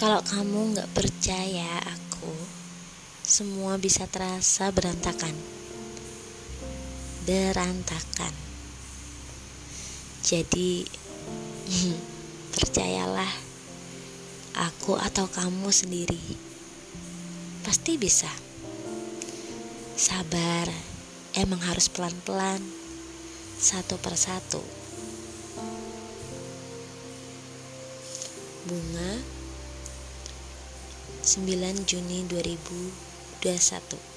Kalau kamu gak percaya aku, semua bisa terasa berantakan. Berantakan. Jadi, percayalah, aku atau kamu sendiri pasti bisa. Sabar, emang harus pelan-pelan, satu persatu. Bunga 9 Juni 2021